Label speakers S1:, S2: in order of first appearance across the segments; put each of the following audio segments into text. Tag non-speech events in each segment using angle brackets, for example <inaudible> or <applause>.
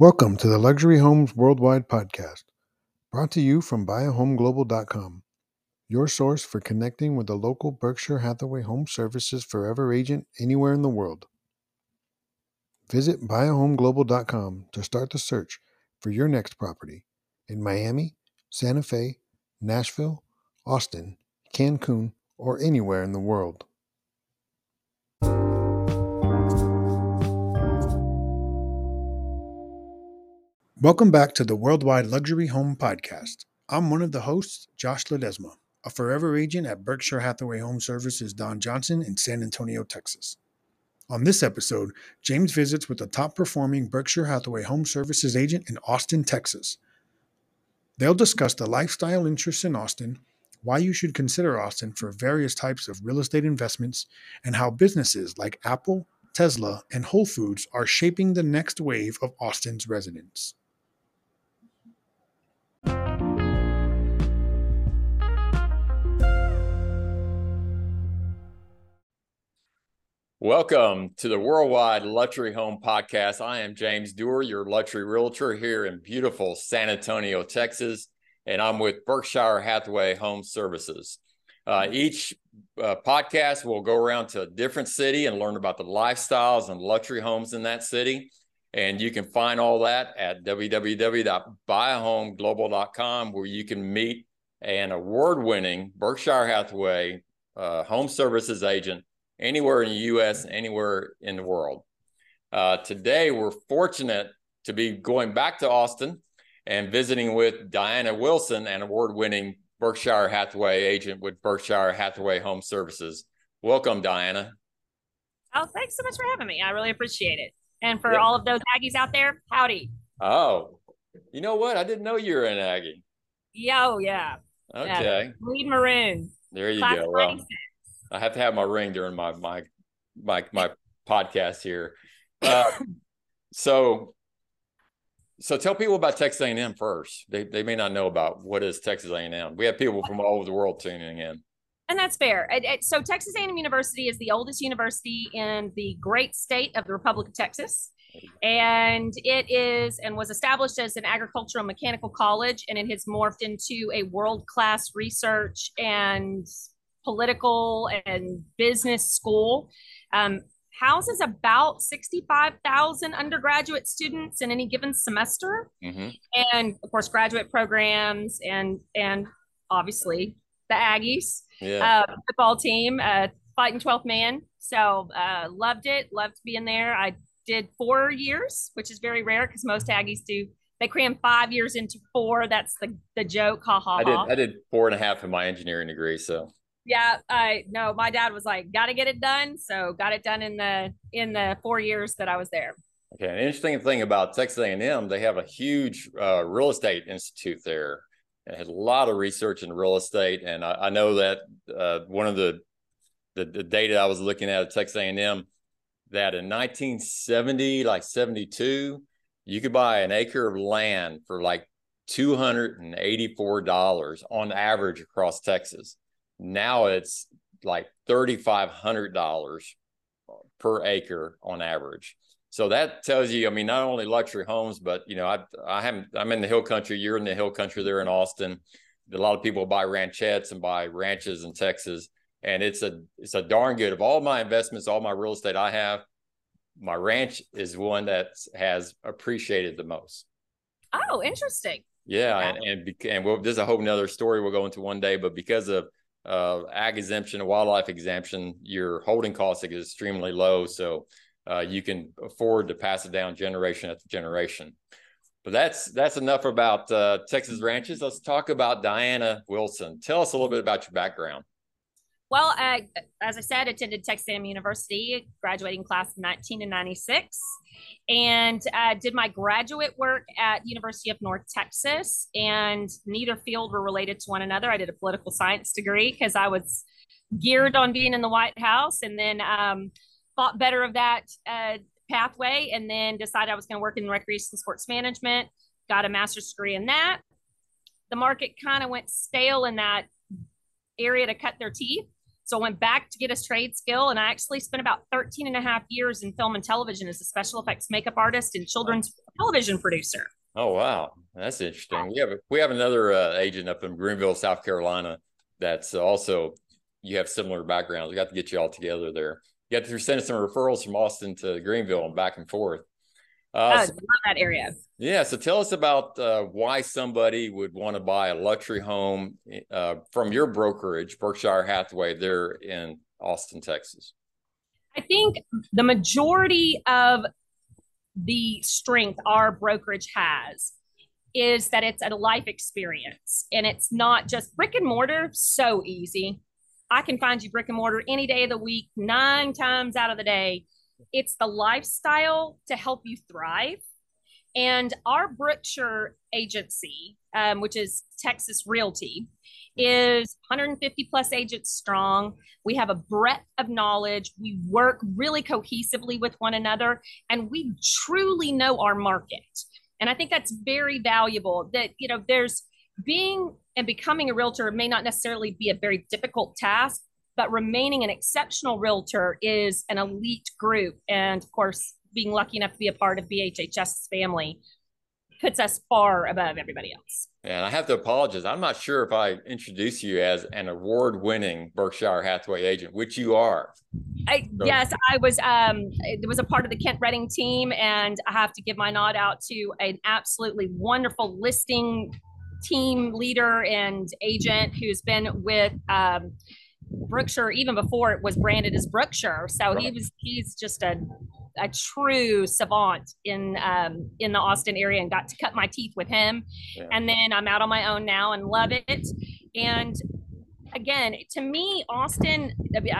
S1: Welcome to the Luxury Homes Worldwide podcast, brought to you from buyahomeglobal.com, your source for connecting with a local Berkshire Hathaway Home Services forever agent anywhere in the world. Visit buyahomeglobal.com to start the search for your next property in Miami, Santa Fe, Nashville, Austin, Cancun, or anywhere in the world. Welcome back to the Worldwide Luxury Home Podcast. I'm one of the hosts, Josh Ledesma, a forever agent at Berkshire Hathaway Home Services Don Johnson in San Antonio, Texas. On this episode, James visits with the top performing Berkshire Hathaway Home Services agent in Austin, Texas. They'll discuss the lifestyle interests in Austin, why you should consider Austin for various types of real estate investments, and how businesses like Apple, Tesla, and Whole Foods are shaping the next wave of Austin's residents.
S2: Welcome to the Worldwide Luxury Home Podcast. I am James Dewar, your luxury realtor here in beautiful San Antonio, Texas, and I'm with Berkshire Hathaway Home Services. Uh, each uh, podcast will go around to a different city and learn about the lifestyles and luxury homes in that city. And you can find all that at www.buyahomeglobal.com, where you can meet an award winning Berkshire Hathaway uh, home services agent anywhere in the US, anywhere in the world. Uh, today, we're fortunate to be going back to Austin and visiting with Dyanna Wilson, an award winning Berkshire Hathaway agent with Berkshire Hathaway Home Services. Welcome, Dyanna.
S3: Oh, thanks so much for having me. I really appreciate it. And for yeah. all of those Aggies out there, howdy.
S2: Oh, you know what? I didn't know you were an Aggie.
S3: Yeah, oh, yeah.
S2: Okay.
S3: Yeah. Bleed maroon.
S2: There you go. Well, I have to have my ring during my my my my podcast here. Uh, so so tell people about Texas A&M first. They they may not know about what is Texas A&M. We have people from all over the world tuning in.
S3: And that's fair. So Texas A&M University is the oldest university in the great state of the Republic of Texas. And it is and was established as an agricultural mechanical college, and it has morphed into a world class research and political and business school. Um, houses about 65,000 undergraduate students in any given semester. Mm-hmm. And of course, graduate programs and, and obviously the Aggies yeah. uh, football team, uh, fighting 12th man. So uh, loved it, loved being there. I did four years, which is very rare because most Aggies do. They cram five years into four. That's the, the joke. Ha ha.
S2: I did. I did four and a half in my engineering degree. So
S3: yeah i no my dad was like gotta get it done so got it done in the in the four years that i was there.
S2: Okay an interesting thing about texas a&m they have a huge uh, real estate institute there it has a lot of research in real estate and i, I know that uh, one of the, the, the data i was looking at at texas a&m that in 1970 like 72 you could buy an acre of land for like $284 on average across texas now it's like $3,500 per acre on average. So that tells you, I mean, not only luxury homes, but you know, I I haven't I'm in the hill country. You're in the hill country there in Austin. A lot of people buy ranchettes and buy ranches in Texas, and it's a it's a darn good. Of all my investments, all my real estate I have, my ranch is one that has appreciated the most.
S3: Oh, interesting.
S2: Yeah, yeah. and and, and we'll, there's a whole nother story we'll go into one day, but because of uh, ag exemption, wildlife exemption, your holding cost is extremely low. So uh, you can afford to pass it down generation after generation. But that's that's enough about uh, Texas ranches. Let's talk about Dyanna Wilson. Tell us a little bit about your background.
S3: Well, uh, as I said, attended Texas A&M University, graduating class of 1996, and uh, did my graduate work at University of North Texas. And neither field were related to one another. I did a political science degree because I was geared on being in the White House, and then um, thought better of that uh, pathway, and then decided I was going to work in recreation sports management. Got a master's degree in that. The market kind of went stale in that area to cut their teeth. So I went back to get a trade skill and I actually spent about 13 and a half years in film and television as a special effects makeup artist and children's television producer.
S2: Oh wow, that's interesting. We have we have another uh, agent up in Greenville, South Carolina. That's also you have similar backgrounds. We got to get you all together there. You got to send some referrals from Austin to Greenville and back and forth.
S3: Uh, so, love that area.
S2: Yeah. So tell us about uh, why somebody would want to buy a luxury home uh, from your brokerage, Berkshire Hathaway, there in Austin, Texas.
S3: I think the majority of the strength our brokerage has is that it's a life experience and it's not just brick and mortar, so easy. I can find you brick and mortar any day of the week, nine times out of the day. It's the lifestyle to help you thrive. And our Berkshire agency, um, which is Texas Realty, is 150 plus agents strong. We have a breadth of knowledge. We work really cohesively with one another, and we truly know our market. And I think that's very valuable. That you know, there's being and becoming a realtor may not necessarily be a very difficult task, but remaining an exceptional realtor is an elite group. And of course, being lucky enough to be a part of BHHS's family puts us far above everybody else.
S2: And I have to apologize. I'm not sure if I introduce you as an award-winning Berkshire Hathaway agent, which you are.
S3: I, so. Yes, I was. Um, it was a part of the Kent Redding team, and I have to give my nod out to an absolutely wonderful listing team leader and agent who's been with um, Berkshire even before it was branded as Berkshire. So right. he was he's just a a true savant in um, in the Austin area and got to cut my teeth with him. Yeah. And then I'm out on my own now and love it. And again, to me, Austin,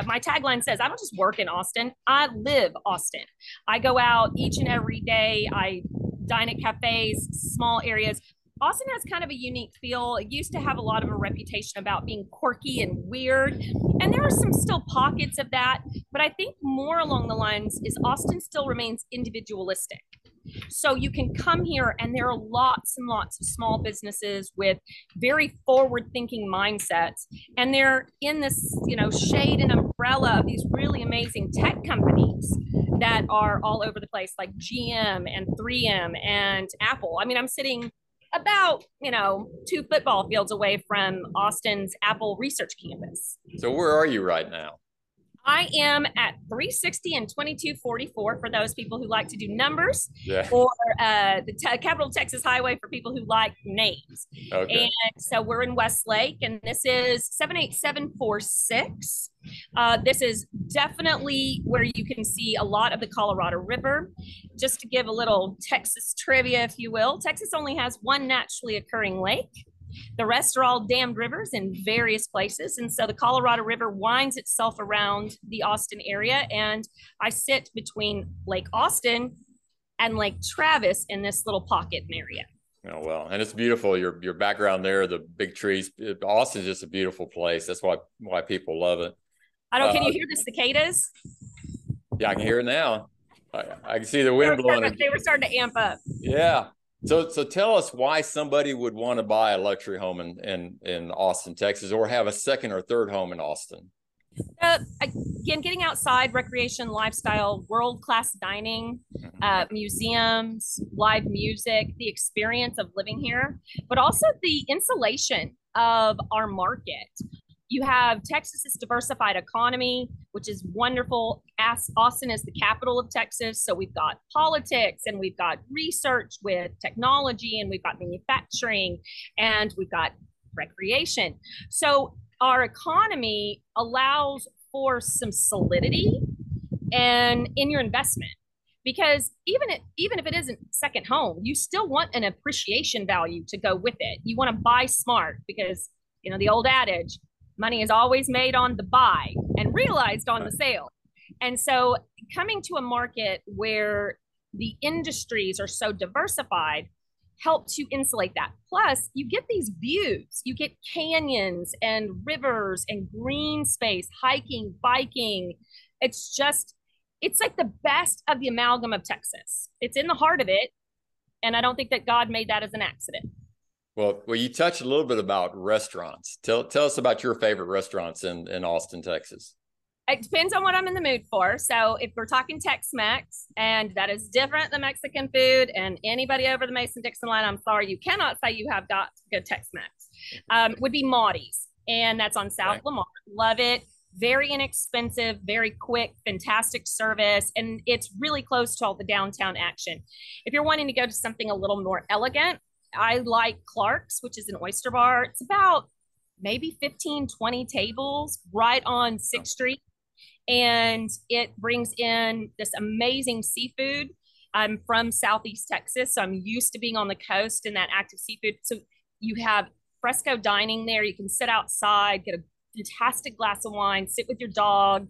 S3: my tagline says, I don't just work in Austin, I live Austin. I go out each and every day. I dine at cafes, small areas. Austin has kind of a unique feel. It used to have a lot of a reputation about being quirky and weird. And there are some still pockets of that. But I think more along the lines is Austin still remains individualistic. So you can come here and there are lots and lots of small businesses with very forward thinking mindsets. And they're in this, you know, shade and umbrella of these really amazing tech companies that are all over the place, like GM and 3M and Apple. I mean, I'm sitting about you know two football fields away from Austin's Apple Research Campus.
S2: So where are you right now?
S3: I am at 360 and 2244 for those people who like to do numbers, yeah. or uh, the te- Capital Texas Highway for people who like names. Okay. And so we're in Westlake, and this is 78746. Uh, this is definitely where you can see a lot of the Colorado River. Just to give a little Texas trivia, if you will, Texas only has one naturally occurring lake. The rest are all dammed rivers in various places. And so the Colorado River winds itself around the Austin area. And I sit between Lake Austin and Lake Travis in this little pocket area.
S2: Oh well, and it's beautiful. Your your background there, the big trees. Austin's just a beautiful place. That's why why people love it.
S3: I don't. Uh, can you hear the cicadas?
S2: Yeah, I can hear it now. I, I can see the wind
S3: they
S2: blowing.
S3: they were starting to amp up.
S2: Yeah, so, so tell us why somebody would want to buy a luxury home in, in, in Austin, Texas, or have a second or third home in Austin.
S3: Uh, again, getting outside, recreation, lifestyle, world class dining, mm-hmm. uh, museums, live music, the experience of living here, but also the insulation of our market. You have Texas's diversified economy, which is wonderful. Austin is the capital of Texas. So we've got politics and we've got research with technology and we've got manufacturing and we've got recreation. So our economy allows for some solidity and in your investment because even even if it isn't second home you still want an appreciation value to go with it you want to buy smart because you know the old adage Money is always made on the buy and realized on the sale. And so coming to a market where the industries are so diversified help to insulate that. Plus, you get these views. You get canyons and rivers and green space, hiking, biking. It's just it's like the best of the amalgam of Texas. It's in the heart of it, and I don't think that God made that as an accident.
S2: Well, well, you touched a little bit about restaurants. Tell tell us about your favorite restaurants in in Austin, Texas.
S3: It depends on what I'm in the mood for. So if we're talking Tex-Mex, and that is different than Mexican food, and anybody over the Mason-Dixon line, I'm sorry, you cannot say you have got good Tex-Mex. Um, would be Maudie's, and that's on South right. Lamar. Love it. Very inexpensive, very quick, fantastic service, and it's really close to all the downtown action. If you're wanting to go to something a little more elegant, I like Clark's, which is an oyster bar. It's about maybe 15, 20 tables right on 6th Street and it brings in this amazing seafood. I'm from Southeast Texas, so I'm used to being on the coast and that active seafood. So you have fresco dining there. You can sit outside, get a fantastic glass of wine, sit with your dog,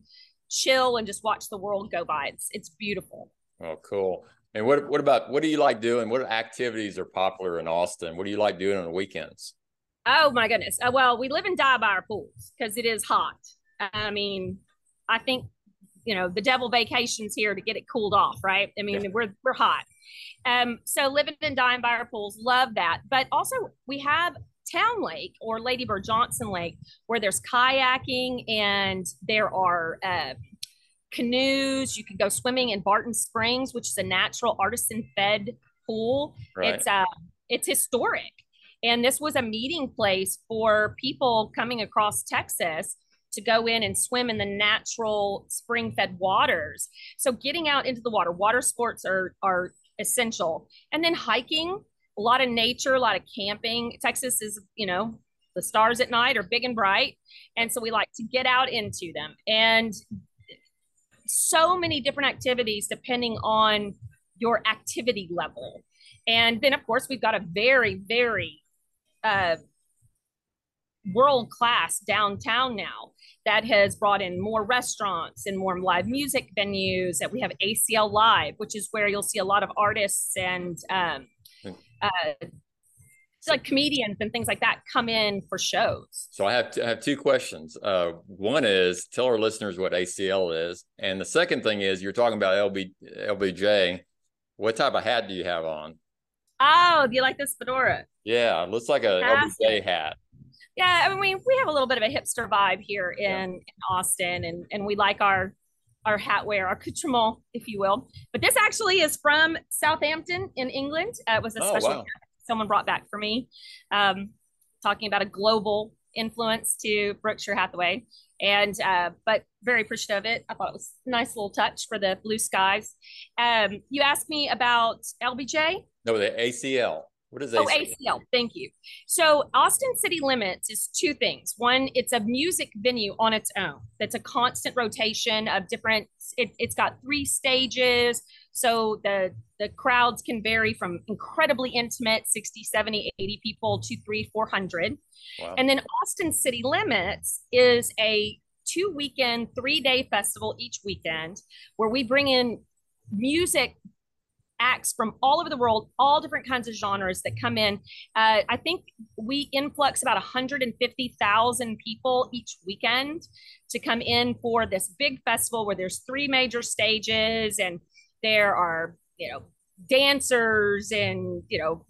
S3: chill, and just watch the world go by. It's it's beautiful.
S2: Oh, cool. And what what about what do you like doing? What activities are popular in Austin? What do you like doing on the weekends?
S3: Oh my goodness. Uh, well, we live and die by our pools because it is hot. I mean, I think you know the devil vacations here to get it cooled off, right? I mean, yeah. we're we're hot. Um, so living and dying by our pools, love that. But also we have Town Lake or Lady Bird Johnson Lake, where there's kayaking and there are uh, canoes. You can go swimming in Barton Springs, which is a natural artesian fed pool. Right. It's uh, it's historic, and this was a meeting place for people coming across Texas to go in and swim in the natural spring fed waters. So getting out into the water, water sports are are essential. And then hiking, a lot of nature, a lot of camping. Texas is, you know, the stars at night are big and bright. And so we like to get out into them. And so many different activities depending on your activity level. And then, of course, we've got a very, very uh, world class downtown now that has brought in more restaurants and more live music venues. That we have ACL Live, which is where you'll see a lot of artists and um, uh, like comedians and things like that come in for shows.
S2: So I have I have two questions. Uh, one is tell our listeners what ACL is, and the second thing is you're talking about LB LBJ. What type of hat do you have on?
S3: Oh, do you like this fedora?
S2: Yeah, it looks like a Fantastic. LBJ hat
S3: yeah, I mean, we have a little bit of a hipster vibe here in, yeah. in Austin, and and we like our our hat wear, our accoutrement, if you will. But this actually is from Southampton in England. Uh, it was a oh, special wow. Someone brought back for me, um, talking about a global influence to Berkshire Hathaway. And uh, but very appreciative of it. I thought it was a nice little touch for the blue skies. Um, you asked me about LBJ.
S2: No, the ACL. What is ACL?
S3: Oh, ACL. Thank you. So Austin City Limits is two things. One, it's a music venue on its own. That's a constant rotation of different. It, it's got three stages, so the the crowds can vary from incredibly intimate 60 70 80 people to three 400 wow. and then austin city limits is a two weekend three day festival each weekend where we bring in music acts from all over the world, all different kinds of genres that come in. Uh, I think we influx about 150,000 people each weekend to come in for this big festival where there's three major stages and there are, you know, dancers and, you know,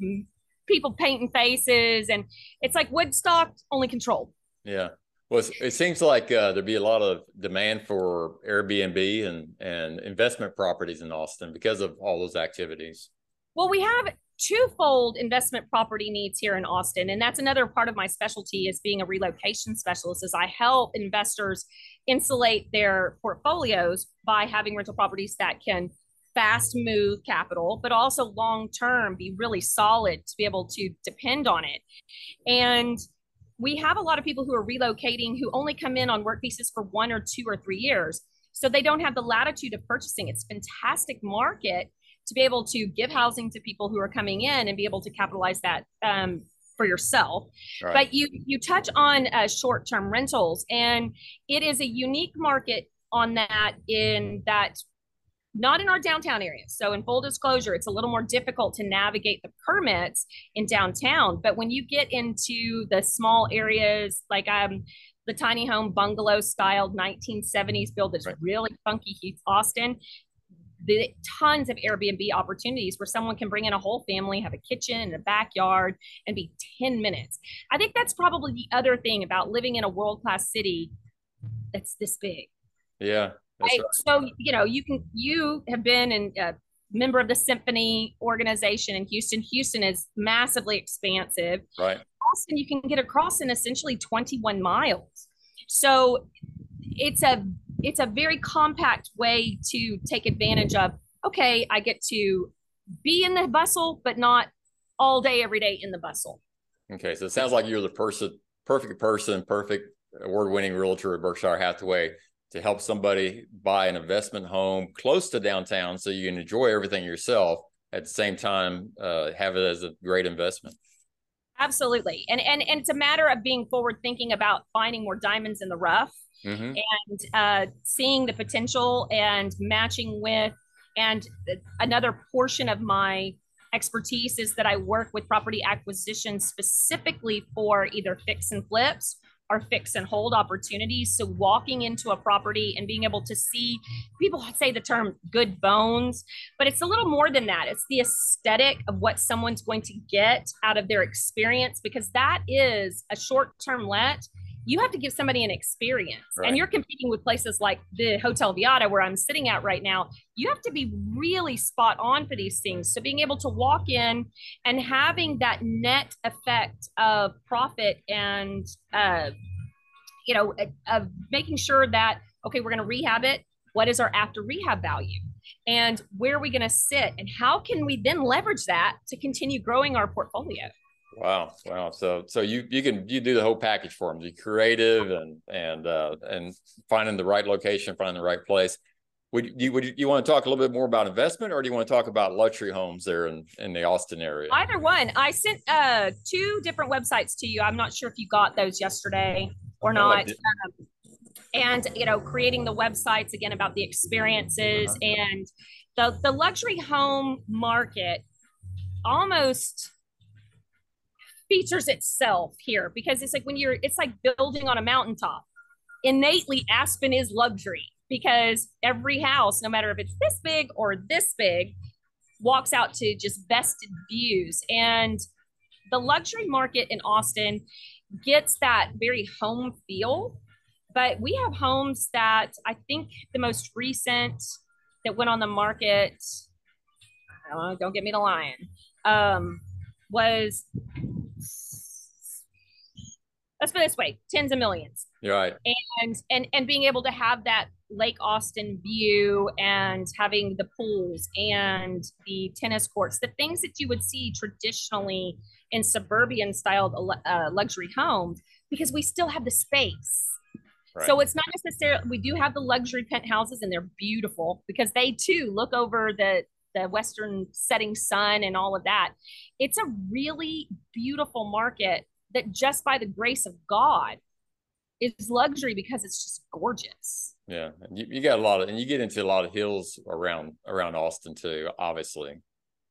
S3: people painting faces. And it's like Woodstock, only controlled.
S2: Yeah. Well, it seems like uh, there'd be a lot of demand for Airbnb and, and investment properties in Austin because of all those activities.
S3: Well, we have twofold investment property needs here in Austin, and that's another part of my specialty is being a relocation specialist. Is I help investors insulate their portfolios by having rental properties that can fast move capital, but also long term be really solid to be able to depend on it. And we have a lot of people who are relocating who only come in on work visas for one or two or three years. So they don't have the latitude of purchasing. It's fantastic market to be able to give housing to people who are coming in and be able to capitalize that um, for yourself. Right. But you you touch on uh, short term rentals, and it is a unique market on that in that not in our downtown areas. So, in full disclosure, it's a little more difficult to navigate the permits in downtown. But when you get into the small areas like um, the tiny home bungalow styled 1970s build that's right. really funky, Heath Austin, the tons of Airbnb opportunities where someone can bring in a whole family, have a kitchen and a backyard, and be 10 minutes. I think that's probably the other thing about living in a world class city that's this big
S2: Yeah.
S3: Right? Right. So, you know, you can, you have been in a member of the symphony organization in Houston. Houston is massively expansive.
S2: Right.
S3: Austin, you can get across in essentially 21 miles. So it's a, it's a very compact way to take advantage of, okay, I get to be in the bustle, but not all day, every day in the bustle.
S2: Okay. So it sounds like you're the person, perfect person, perfect award winning realtor at Berkshire Hathaway to help somebody buy an investment home close to downtown so you can enjoy everything yourself at the same time uh, have it as a great investment
S3: absolutely and and, and it's a matter of being forward thinking about finding more diamonds in the rough mm-hmm. and uh, seeing the potential and matching with and another portion of my expertise is that i work with property acquisition specifically for either fix and flips are fix and hold opportunities. So walking into a property and being able to see people say the term good bones, but it's a little more than that. It's the aesthetic of what someone's going to get out of their experience because that is a short-term let you have to give somebody an experience. Right. and you're competing with places like the hotel viata where i'm sitting at right now. You have to be really spot on for these things. So being able to walk in and having that net effect of profit and uh, you know of making sure that okay we're going to rehab it. What is our after rehab value? And where are we going to sit? And how can we then leverage that to continue growing our portfolio
S2: Wow, wow. So so you you can you do the whole package for them, the creative and and uh, and finding the right location, finding the right place. Would you would you, you want to talk a little bit more about investment, or do you want to talk about luxury homes there in in the Austin area?
S3: Either one. I sent uh two different websites to you. I'm not sure if you got those yesterday or no, not. Um, and you know, creating the websites again about the experiences uh-huh. and the the luxury home market almost features itself here because it's like when you're it's like building on a mountaintop. Innately aspen is luxury because every house no matter if it's this big or this big walks out to just vested views. And the luxury market in austin gets that very home feel but we have homes that i think the most recent that went on the market don't, don't get me the lion um, was let's put it this way tens of millions
S2: You're right
S3: and and and being able to have that lake austin view and having the pools and the tennis courts the things that you would see traditionally in suburban styled uh, luxury homes because we still have the space Right. So it's not necessarily we do have the luxury penthouses and they're beautiful because they too look over the the western setting sun and all of that. It's a really beautiful market that just by the grace of God is luxury because it's just gorgeous.
S2: Yeah, you, you got a lot of, and you get into a lot of hills around around Austin too. Obviously,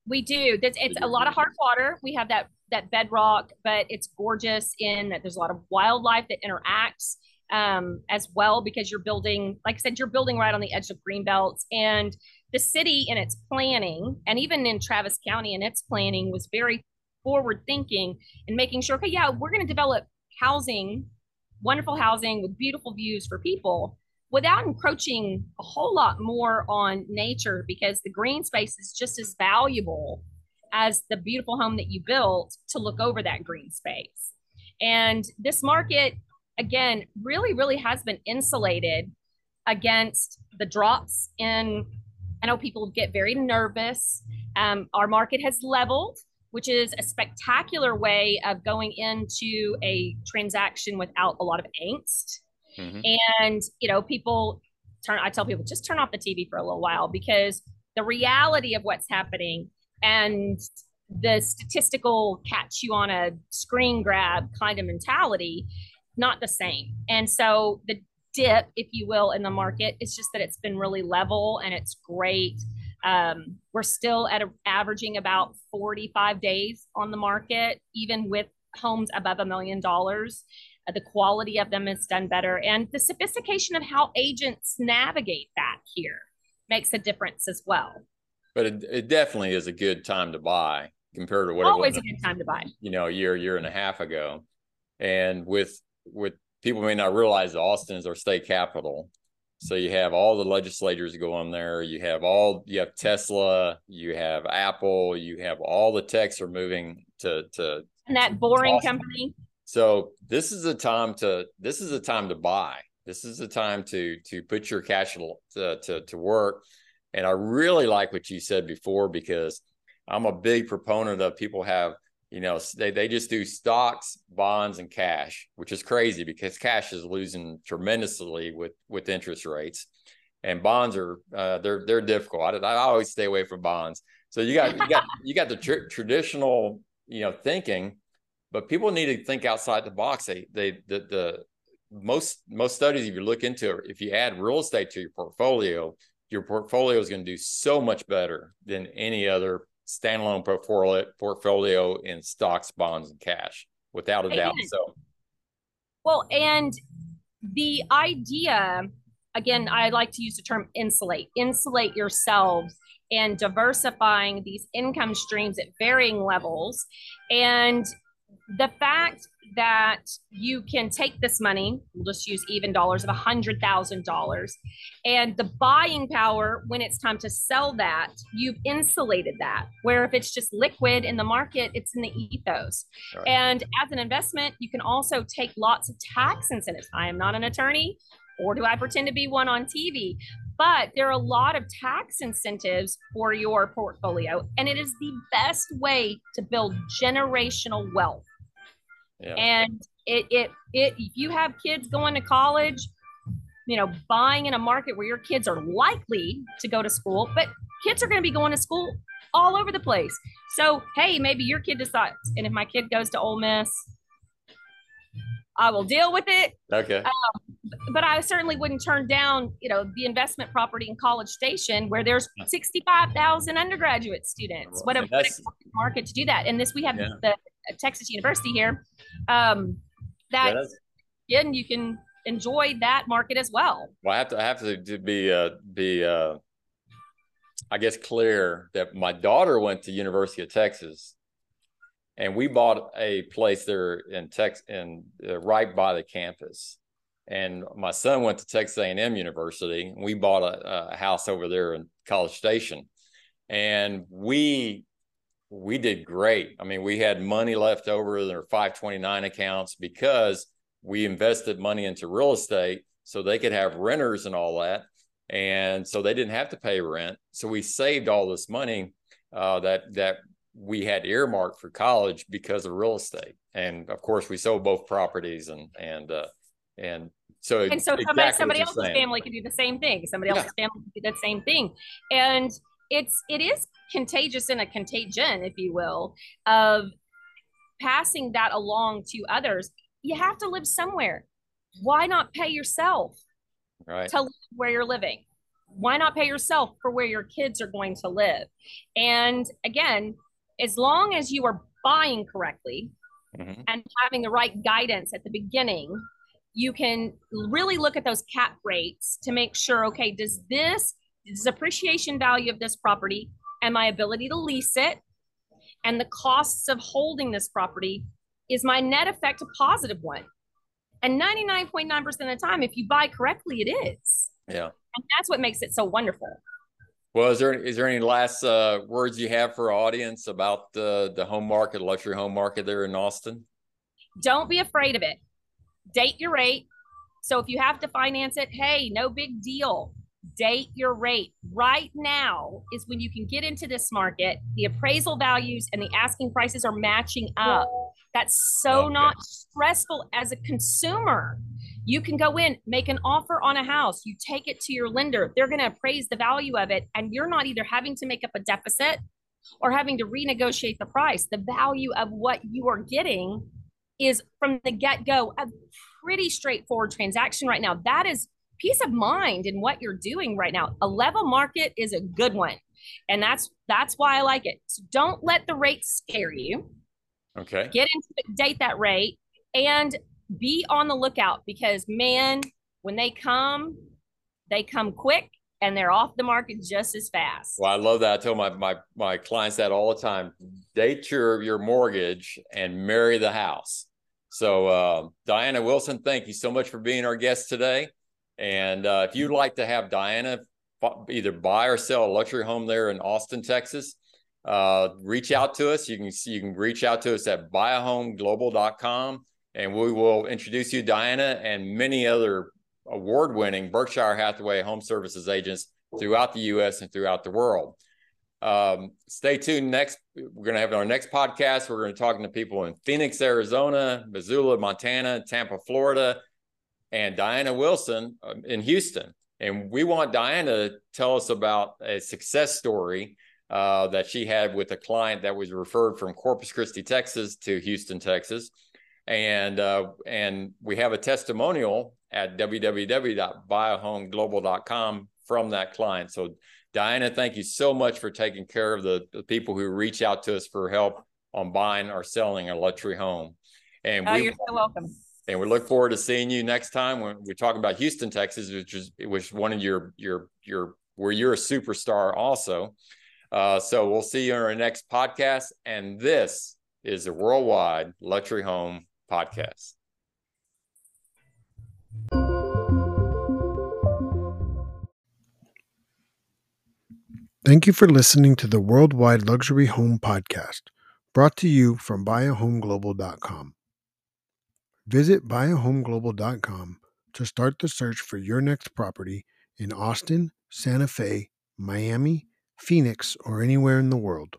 S3: we do. It's, it's a lot of hard water. We have that that bedrock, but it's gorgeous in that there's a lot of wildlife that interacts um, as well because you're building, like I said, you're building right on the edge of green belts and the city in its planning and even in Travis County in its planning was very forward thinking and making sure, okay, yeah, we're going to develop housing, wonderful housing with beautiful views for people without encroaching a whole lot more on nature because the green space is just as valuable as the beautiful home that you built to look over that green space. And this market, again, really, really has been insulated against the drops in. I know people get very nervous. Um, our market has leveled which is a spectacular way of going into a transaction without a lot of angst. Mm-hmm. And, you know, people turn, I tell people, just turn off the TV for a little while because the reality of what's happening and the statistical catch you on a screen grab kind of mentality, not the same. And so the dip, if you will, in the market, it's just that it's been really level and it's great um, we're still at a, averaging about 45 days on the market, even with homes above a million dollars. Uh, the quality of them is done better, and the sophistication of how agents navigate that here makes a difference as well.
S2: But it, it definitely is a good time to buy compared to what
S3: always
S2: it
S3: was, a good time to buy.
S2: You know, a year, year and a half ago, and with with people may not realize Austin is our state capital, So you have all the legislators going there. You have all you have Tesla, you have Apple, you have all the techs are moving to to
S3: and that boring Austin. company.
S2: So this is a time to this is a time to buy. This is a time to to put your cash to, to, to work. And I really like what you said before because I'm a big proponent of people have you know they, they just do stocks bonds and cash which is crazy because cash is losing tremendously with with interest rates. And bonds are uh, they're they're difficult. I, I, always stay away from bonds. So you got you got <laughs> you got the tr- traditional you know thinking but people need to think outside the box. They they the, the most most studies if you look into it if you add real estate to your portfolio your portfolio is going to do so much better than any other standalone portfolio portfolio in stocks, bonds, and cash, without a doubt. So,
S3: well, and the idea, again, I like to use the term insulate. Insulate yourselves and diversifying these income streams at varying levels, and the fact that you can take this money, we'll just use even dollars of $100,000, and the buying power when it's time to sell that, you've insulated that. Where if it's just liquid in the market, it's in the ethos. Right. And as an investment, you can also take lots of tax incentives. I am not an attorney, or do I pretend to be one on TV? But there are a lot of tax incentives for your portfolio, and it is the best way to build generational wealth. Yeah. And it, it, it, if you have kids going to college, you know, buying in a market where your kids are likely to go to school, but kids are going to be going to school all over the place. So, hey, maybe your kid decides, and if my kid goes to Ole Miss, I will deal with it.
S2: Okay.
S3: Um, but I certainly wouldn't turn down, you know, the investment property in College Station where there's 65,000 undergraduate students. What a, what a market to do that. And this, we have yeah. the Texas University here, um, that yeah, and you can enjoy that market as well.
S2: Well, I have to I have to, be uh, be uh, I guess clear that my daughter went to University of Texas, and we bought a place there in Texas, in uh, right by the campus. And my son went to Texas A&M University. And we bought a, a house over there in College Station, and we we did great. I mean, we had money left over in our 529 accounts because we invested money into real estate so they could have renters and all that. And so they didn't have to pay rent. So we saved all this money uh, that that we had earmarked for college because of real estate. And of course, we sold both properties and and uh, and so
S3: and so exactly somebody, somebody else's saying. family can do the same thing. Somebody else's family can do the same thing. And it's it is contagious in a contagion, if you will, of passing that along to others. You have to live somewhere. Why not pay yourself
S2: right.
S3: to live where you're living? Why not pay yourself for where your kids are going to live? And again, as long as you are buying correctly mm-hmm. and having the right guidance at the beginning, you can really look at those cap rates to make sure okay, does this the appreciation value of this property and my ability to lease it and the costs of holding this property is my net effect a positive one. And 99.9% of the time if you buy correctly it is.
S2: Yeah.
S3: And that's what makes it so wonderful.
S2: Well is there is there any last uh, words you have for our audience about the the home market luxury home market there in austin?
S3: Don't be afraid of it. Date your rate. So if you have to finance it hey no big deal date your rate right now is when you can get into this market. The appraisal values and the asking prices are matching up. That's so okay. not stressful as a consumer. You can go in make an offer on a house. You take it to your lender. They're going to appraise the value of it and you're not either having to make up a deficit or having to renegotiate the price. The value of what you are getting is from the get-go a pretty straightforward transaction right now. That is peace of mind in what you're doing right now. A level market is a good one. And that's that's why I like it. So don't let the rate scare you.
S2: Okay.
S3: Get into it, date that rate and be on the lookout because man, when they come, they come quick and they're off the market just as fast.
S2: Well, I love that. I tell my my my clients that all the time. Date your your mortgage and marry the house. So uh, Dyanna Wilson, thank you so much for being our guest today. And uh, if you'd like to have Dyanna either buy or sell a luxury home there in Austin, Texas, uh, reach out to us. You can you can reach out to us at buyahomeglobal.com and we will introduce you Dyanna and many other award-winning Berkshire Hathaway home services agents throughout the U.S. and throughout the world. Um, stay tuned. Next, we're going to have our next podcast. We're going to be talking to people in Phoenix, Arizona, Missoula, Montana, Tampa, Florida, and Dyanna Wilson um, in Houston. And we want Dyanna to tell us about a success story uh, that she had with a client that was referred from Corpus Christi, Texas to Houston, Texas. And uh, and we have a testimonial at www.buyahome.global.com from that client. So Dyanna, thank you so much for taking care of the, the people who reach out to us for help on buying or selling a luxury home.
S3: And oh, we, you're so welcome.
S2: And we look forward to seeing you next time when we're talking about Houston, Texas, which is which one of your your your where you're a superstar also. Uh, so we'll see you on our next podcast. And this is the Worldwide Luxury Home Podcast.
S1: Thank you for listening to the Worldwide Luxury Home Podcast, brought to you from BuyAHomeGlobal.com. Visit BuyAHomeGlobal.com to start the search for your next property in Austin, Santa Fe, Miami, Phoenix, or anywhere in the world.